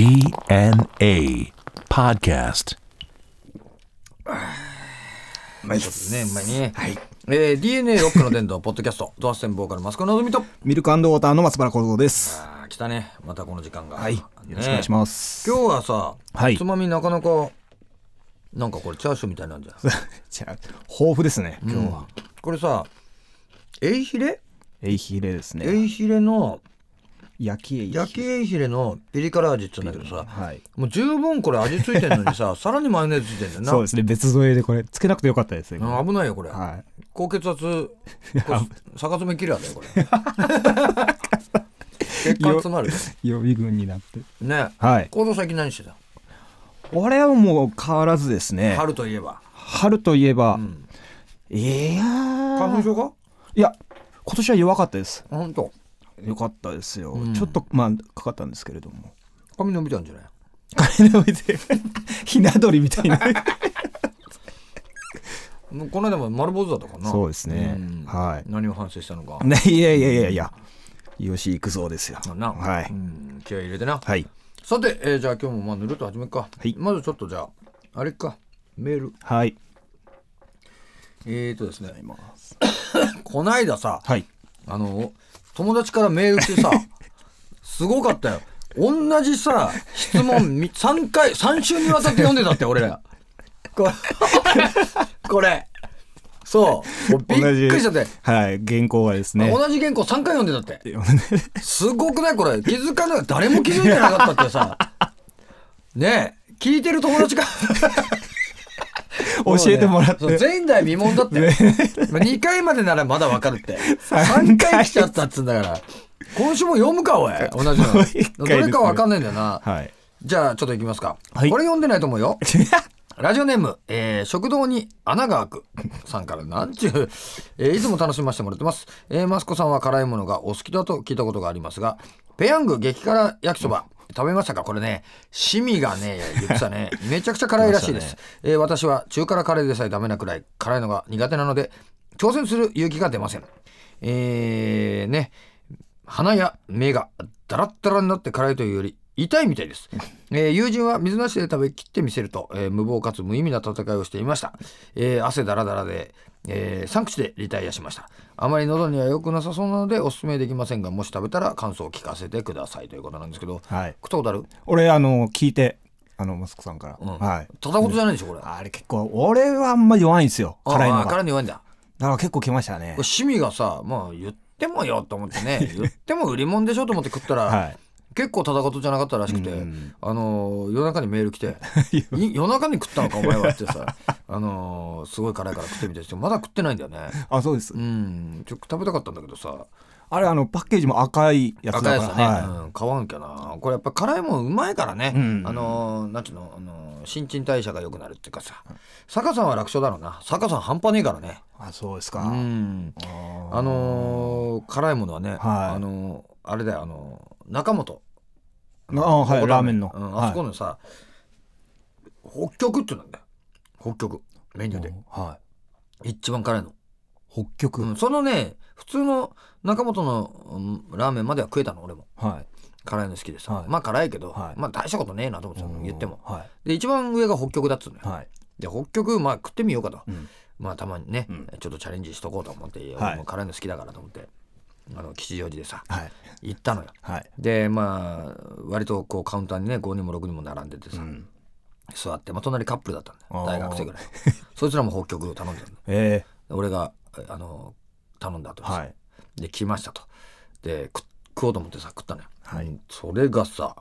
DNA Podcast. うまいことねうまいねはい、えー、DNA ロックの伝道ポッドキャスト ドアステンボーカルマスコのぞみとミルクウォーターの松原幸三です。あー来たねまたこの時間がはい。よねろしくお願いします。今日はさ、はいつまみなかなかなんかこれチャーシューみたいなんじゃん じゃあ、豊富ですね、今日は。これさエイヒレ？エイヒレですね。エイヒレの焼きエイヒレ。焼きエイヒレのピリ辛味って言うんだけどさはい。もう十分これ味付いてんのにさ さらにマヨネーズついてんだよなそうですね、別添えでこれ、つけなくてよかったですよ。あ危ないよこれ、は高血圧逆爪キラーだよこれ 血管詰まる。予備軍になって。ねはい。行動最近何してた？俺はもう変わらずですね。春といえば、春といえば、うん、いやー花粉症か？いや、今年は弱かったです。あ本当？よかったですよ。うん。ちょっと、まあ、かかったんですけれども。髪伸びたんじゃない？髪の上で、ひな鳥みたいな。もうこの間も丸坊主だったかな。そうですね。ん。はい。何を反省したのか。ね、いやいやいやいや。よし、行くぞですよ。な、はい。うん、気合い入れてな、はい。さて、えーじゃあ今日もまあぬるっと始めるか、はい。まずちょっとじゃああれか。メール。はい。えーとですね。こないださはい。あの友達からメールしてさ すごかったよ。同じさ質問み3回3週にわたって読んでたって俺。らこれこれ。そう。びっくりしちゃって、はい。原稿がですね。同じ原稿3回読んでたって。すごくない？これ。気づかない？誰も気づいてなかったってさ。ねえ聞いてる友達が 教えてもらって。前代未聞だって、まあ、2回までならまだわかるって。3回。来ちゃったっつうんだから。今週も読むかおい。同じの。どれかわかんないんだよな、はい。じゃあちょっといきますか、はい。これ読んでないと思うよ。ラジオネーム、えー食堂に穴が開くさんからなんちゅう、えーいつも楽しませてもらってます、えーマスコさんは辛いものがお好きだと聞いたことがありますがペヤング激辛焼きそば食べましたか？これねシミがね言ってたね。めちゃくちゃ辛いらしいです、えー私は中辛カレーでさえダメなくらい辛いのが苦手なので挑戦する勇気が出ません。えー、ね鼻や目がダラッダラになって辛いというより痛いみたいです、えー友人は水なしで食べきってみせると、えー無謀かつ無意味な戦いをしていました、えー汗だらだらで、え3口でリタイアしましたあまり喉には良くなさそうなのでおすすめできませんがもし食べたら感想を聞かせてくださいということなんですけどはい。食ったことある？俺、あの、聞いて、あの、マスコさんから。うんはい。ただことじゃないでしょこれあれ結構、俺はあんま弱いんですよ。辛いのああが。だ辛いの弱いんだから結構来ましたね。趣味がさまあ言ってもよと思ってね 言っても売り物でしょと思って食ったら、はい。結構ただことじゃなかったらしくて、うんあのー夜中にメール来て「い夜中に食ったのかお前は」ってさ、あのーすごい辛いから食ってみてってまだ食ってないんだよね。あ、そうです。う。ん。ちょっと食べたかったんだけどさ。あれ、あの、パッケージも赤いやつだから。はい。うん、買わんきゃな。これやっぱ辛いもんうまいからね、うん。あのーなんちゅうの、あのー新陳代謝が良くなるっていうかさ。坂さんは楽勝だろうな。坂さん半端ねえからね。あ、そうですうか。ん。あのー辛いものはね、はい。あのーあれだよあのー中本。あはい、ラーメンの。うん、あそこのさ、北極ってなんだよ北極メニューで。はい。一番辛いの、北極？うん、そのね普通の中本の、うんラーメンまでは食えたの俺も。はい。辛いの好きでさ、はい。まあ辛いけど、はい。まあ大したことねえなと思ってたの言っても。はで一番上が北極だっつうのよ。い。はい。で北極まあ食ってみようかと、うん。まあたまにね、うん。ちょっとチャレンジしとこうと思って、はい。俺も辛いの好きだからと思ってあの吉祥寺でさはい。行ったのよ。はい。でまあ割とこうカウンターにね5人も6人も並んでてさ、うん座って、まあ、隣カップルだったんだよ。大学生ぐらい。そいつらも北極を頼んでるの。え俺がえあの頼んだ後えはい。で来ましたと。で食食おうと思ってさ食ったのよ、はい。うん。それがさ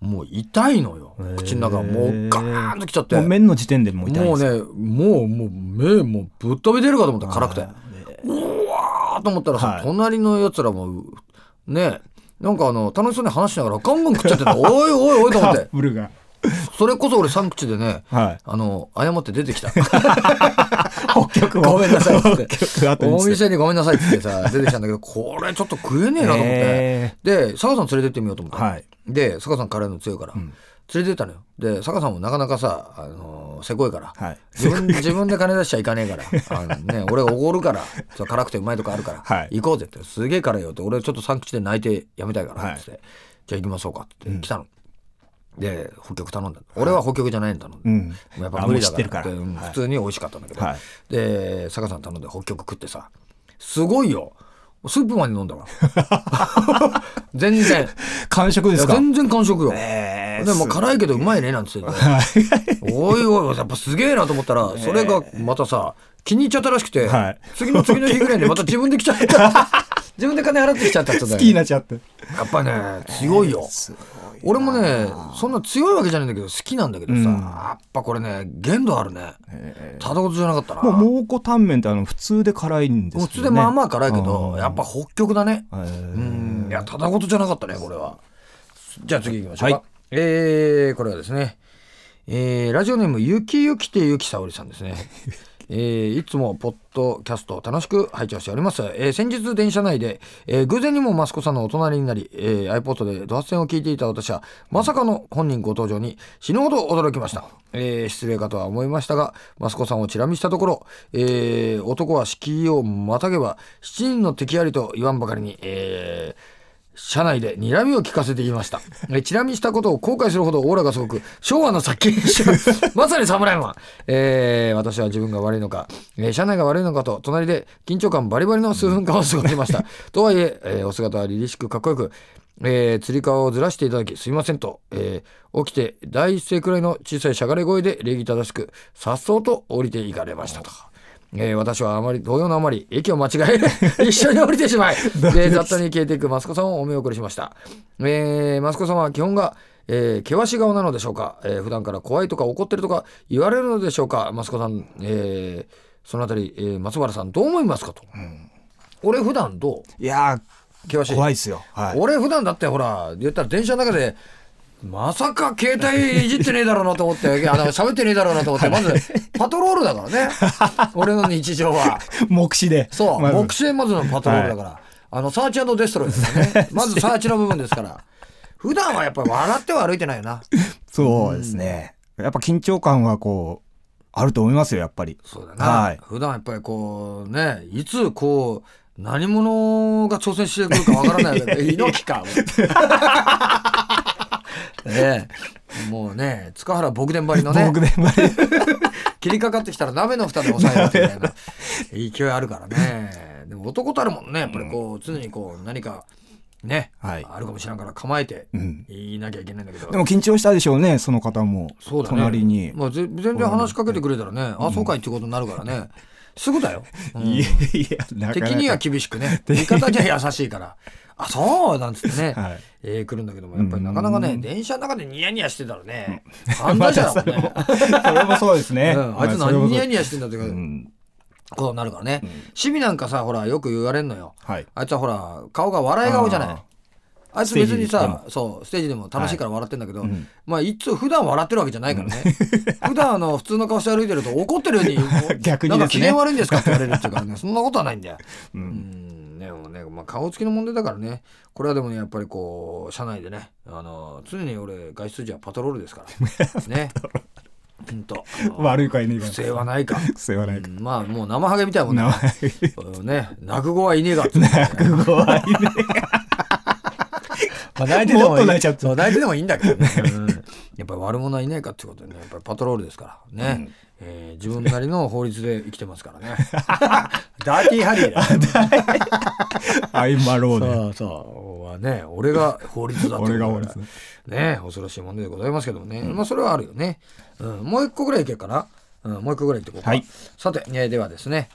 もう痛いのよ。へー。口の中がもうガーンときちゃって。もう麺の時点でもう痛いんもうねもうもう目もうぶっ飛び出るかと思った。辛くて。はいうわーと思ったらさ、はい。隣のやつらもねなんかあの楽しそうに話しながらガンガン食っちゃってたおいおいおいと思カって。ップルが。それこそ俺3口でねはい。あの謝って出てきた。北極ごめんなさいっつって。お店にごめんなさいっつってさ出てきたんだけどこれちょっと食えねえなと思って、え。で坂さん連れてってみようと思った。の、はい。で坂さん辛いの強いから、連れてったのよ。で坂さんもなかなかさ、あのーせこいから、はい。自分自分で金出しちゃいかねえから。あの、ね、俺おごるから。辛くてうまいとこあるから、はい。行こうぜって。すげえ辛いよって。俺ちょっと3口で泣いてやめたいから。はい。っつって、じゃあ行きましょうかって言って来たの、で北極頼んだ。俺は北極じゃないんだの、うん。やっぱ無理だから普通に美味しかったんだけど、はい。で坂さん頼んで北極食ってさすごいよ。スープまで飲んだわ。全然。完食ですか？全然完食よ、えーでも辛いけどうまいねなんつってておいおいやっぱすげえなと思ったらそれがまたさ気に入っちゃったらしくて、はい。次の次の日ぐらいでまた自分で来ちゃった 自分で金払ってきちゃったって言って好きになっちゃって。やっぱね強いよ。俺もねそんな強いわけじゃないんだけど好きなんだけどさ、うん。やっぱこれね限度あるね。ただことじゃなかったな。もう蒙古タンメンってあの普通で辛いんですよね。普通でまあまあ辛いけどうん。やっぱ北極だね。えー。うん。いやただことじゃなかったねこれは。じゃあ次行きましょうか、はい。えーこれはですね。えーラジオネームゆきゆきてゆきさおりさんですねえーいつもポッドキャストを楽しく拝聴しております、えー先日電車内で、えー偶然にもマスコさんのお隣になり、えー iPod でドハツ戦を聞いていた私はまさかの本人ご登場に死ぬほど驚きました、えー失礼かとは思いましたがマスコさんをチラ見したところ、えー男は敷居をまたげば7人の敵ありと言わんばかりに、えー車内で睨みを聞かせていました。えチラ見したことを後悔するほどオーラがすごく、昭和の殺気 まさに侍マン、えー私は自分が悪いのか、えー車内が悪いのかと、隣で緊張感バリバリの数分間を過ごしました。とはいええーお姿は凛々しくかっこよく、えー、釣り革をずらしていただきすいませんと、えー起きて第一声くらいの小さいしゃがれ声で礼儀正しく、さっそうと降りていかれましたと。えー私はあまり動揺のあまり駅を間違え 一緒に降りてしまいで雑多に消えていくマスコさんをお見送りしました、えーマスコさんは基本が、えー険し顔なのでしょうか、えー普段から怖いとか怒ってるとか言われるのでしょうか？マスコさん、えーそのあたり、えー松原さんどう思いますかと、俺普段どう？いや険しい。ー怖いっすよ。はい。俺普段だってほら言ったら電車の中でまさか携帯いじってねえだろうなと思って あの喋ってねえだろうなと思ってまずパトロールだからね。俺の日常は。目視で。そう、まず。目視でまずのパトロールだから、あのサーチデストロイですね。まずサーチの部分ですから。普段はやっぱり笑っては歩いてないよな。そうですね。やっぱ緊張感はこうあると思いますよやっぱり。そうだな、はい。普段やっぱりこうねいつこう何者が挑戦してくるかわからない猪木かねえ。もうね塚原牧伝張りのね僕でまで切りかかってきたら鍋の蓋で押さえるみたいな 勢いあるからね。でも男たるもんねやっぱりこう常にこう何かね、はい。あるかもしれんから構えてうん。言いなきゃいけないんだけど、でも緊張したでしょうねその方も。そうだね。隣に、まあ、ぜ全然話しかけてくれたらね、あそうかいってことになるからね。すぐだよ、うん。いやいや敵には厳しくね。味方には優しいからあそうなんつってね、はい。えー来るんだけどもやっぱりなかなかねうん。電車の中でニヤニヤしてたらね犯罪者だもんね、それもそうですね、うん、あいつ何ニヤニヤしてんだっていううん。ことになるからね、趣味なんかさほらよく言われんのよ。はい。あいつはほら顔が笑い顔じゃない。あいつ別にさもそうステージでも楽しいから笑ってんだけど、うん。まあいつ普段笑ってるわけじゃないからね、普段あの普通の顔して歩いてると怒ってるように 逆にね。なんか機嫌悪いんですかって言われるっていうからね。そんなことはないんだよ。う うんんねもうねまあ、顔つきの問題だからね。これはでもねやっぱりこう車内でねあの常に俺外出時はパトロールですから。ね。ほんと悪いかいねえか不正はないか。不正はないか。うんまあもう生ハゲみたいなもんね。ね落語はいねえがって。ね怖いねまあ泣いてでもいい。と泣いちゃっ泣いてでもいいんだけどね、うん。やっぱり悪者はいないかってことでね。やっぱりパトロールですからね、えー自分なりの法律で生きてますからね。ダーティーハリーだ。アイマローね。そうそう。はね俺が法律だってこと俺が法律ね恐ろしいものでございますけどもね、まあそれはあるよね、うん、もう一個ぐらいいけるかな、うん、もう一個ぐらいいってこうか、はい。さて、えーではですね。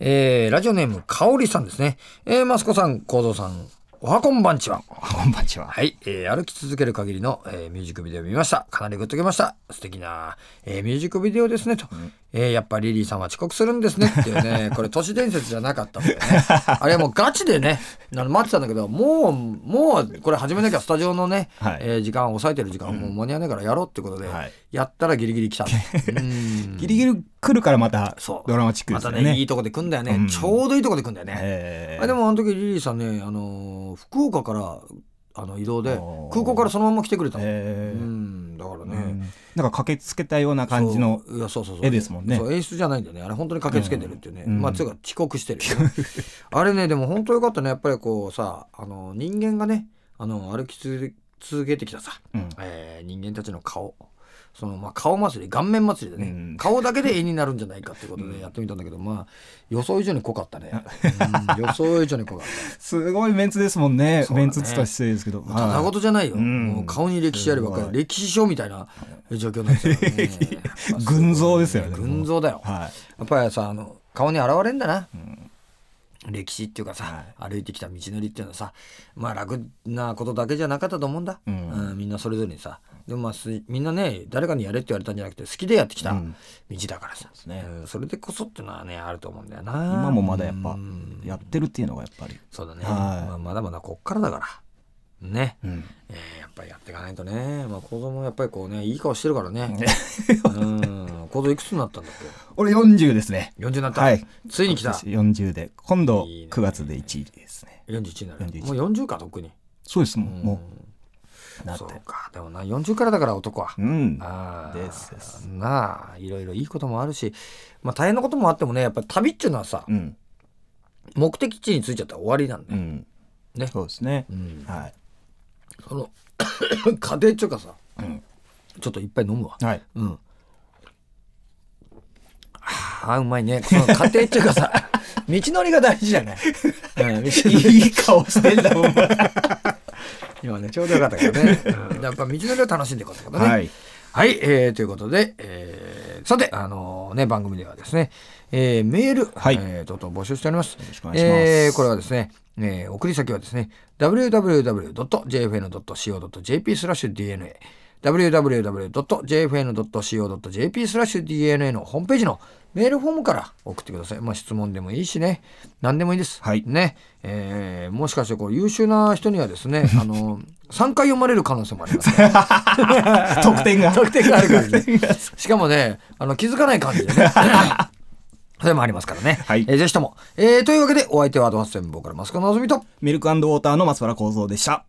えーラジオネームかおりさんですね。えー、マスコさん幸三さんおはこんばんちはこんばんちははい、えー歩き続ける限りの、えーミュージックビデオを見ました。かなりグッときました。素敵な、えーミュージックビデオですね、と。えーやっぱリリーさんは遅刻するんですねっていうね、これ都市伝説じゃなかったんだよね。あれはもうガチでね、あの待ってたんだけど、もう、もうこれ始めなきゃスタジオのね、はいえー時間を抑えてる時間もう間に合わないからやろうってことで、はいやったらギリギリ来た。うんギリギリ来るからまたドラマチックでますたね、よねいいとこで来んだよね。うんちょうどいいとこで来んだよね。えあでもあの時リリーさんね、あのー福岡からあの移動で空港からそのまま来てくれたの、えー。うんだからね、うん。なんか駆けつけたような感じのそういやそうそうそう。絵ですもんね。演出じゃないんだよね。あれ本当に駆けつけてるっていうね、うん。まあつうか遅刻してる。よねあれねでも本当よかったね。やっぱりこうさあの人間がねあの歩き続続けてきたさ、うん。えー人間たちの顔そのまあ顔祭り顔面祭りでね、うん。顔だけで絵になるんじゃないかっていうことでやってみたんだけど、まあ予想以上に濃かったね、うん予想以上に濃かった。すごいメンツですもんね。ね。メンツっつったら失礼ですけど。ただ事じゃないよ、うん。もう顔に歴史あるばっかり歴史書みたいな状況になっ 群像ですよね。群像だよ、はやっぱりさあの顔に現れんだな、歴史っていうかさ、は歩いてきた道のりっていうのはさまあ楽なことだけじゃなかったと思うんだ、うん。うんみんなそれぞれにさ。でもまあすみんなね誰かにやれって言われたんじゃなくて好きでやってきたうん。道だからさ、ね。うんそれでこそっていうのはねあると思うんだよな。今もまだやっぱうん。やってるっていうのがやっぱり。そうだね、はい。まあ、まだまだこっからだから。ね、うん。えぱりやっていかないとね、まあ、子供やっぱりこうねいい顔してるからね。うん。子供いくつになったんだっ俺40ですね。け40になった、はい。ついに来た。40で今度いいね。9月で1位ですね。41になる。41もう40かとっくに。そうですもん。もうなっそうてか。でもな40からだから男は、うん。ああですです。なあいろいろいいこともあるし。まあ大変なこともあってもねやっぱり旅っていうのはさ、うん。目的地に着いちゃったら終わりなんだよ、うん。ね。そうですね。うん。はいその 家庭っていうかさうん。ちょっといっぱい飲むわ。はい。うん。ああうまいね。その家庭っていうかさ 道のりが大事じゃない、うん、道いい顔してんだお前。今ねちょうどよかったけどね、うん。やっぱ道のりを楽しんでいこうってことね。はい。はい、えーということで、えーさて、あのね、番組ではですね、えーメール、はい。えー、とうとう募集しております。よろしくお願いします。えーこれはですね、えー送り先はですね、www.jfn.co.jp スラッシュ DNA、www.jfn.co.jp スラッシュ DNA のホームページのメールフォームから送ってください。まあ質問でもいいしね、何でもいいです。はいね、えーもしかしてこう優秀な人にはですね、あの、3回読まれる可能性もありますから。得点が 得点がある感じで。しかもね、あの気づかない感じでね。それもありますからね。はいえーぜひとも。えーというわけで、お相手はアドバンステンボーからマスコのぞみと、ミルクウォーターの松原幸三でした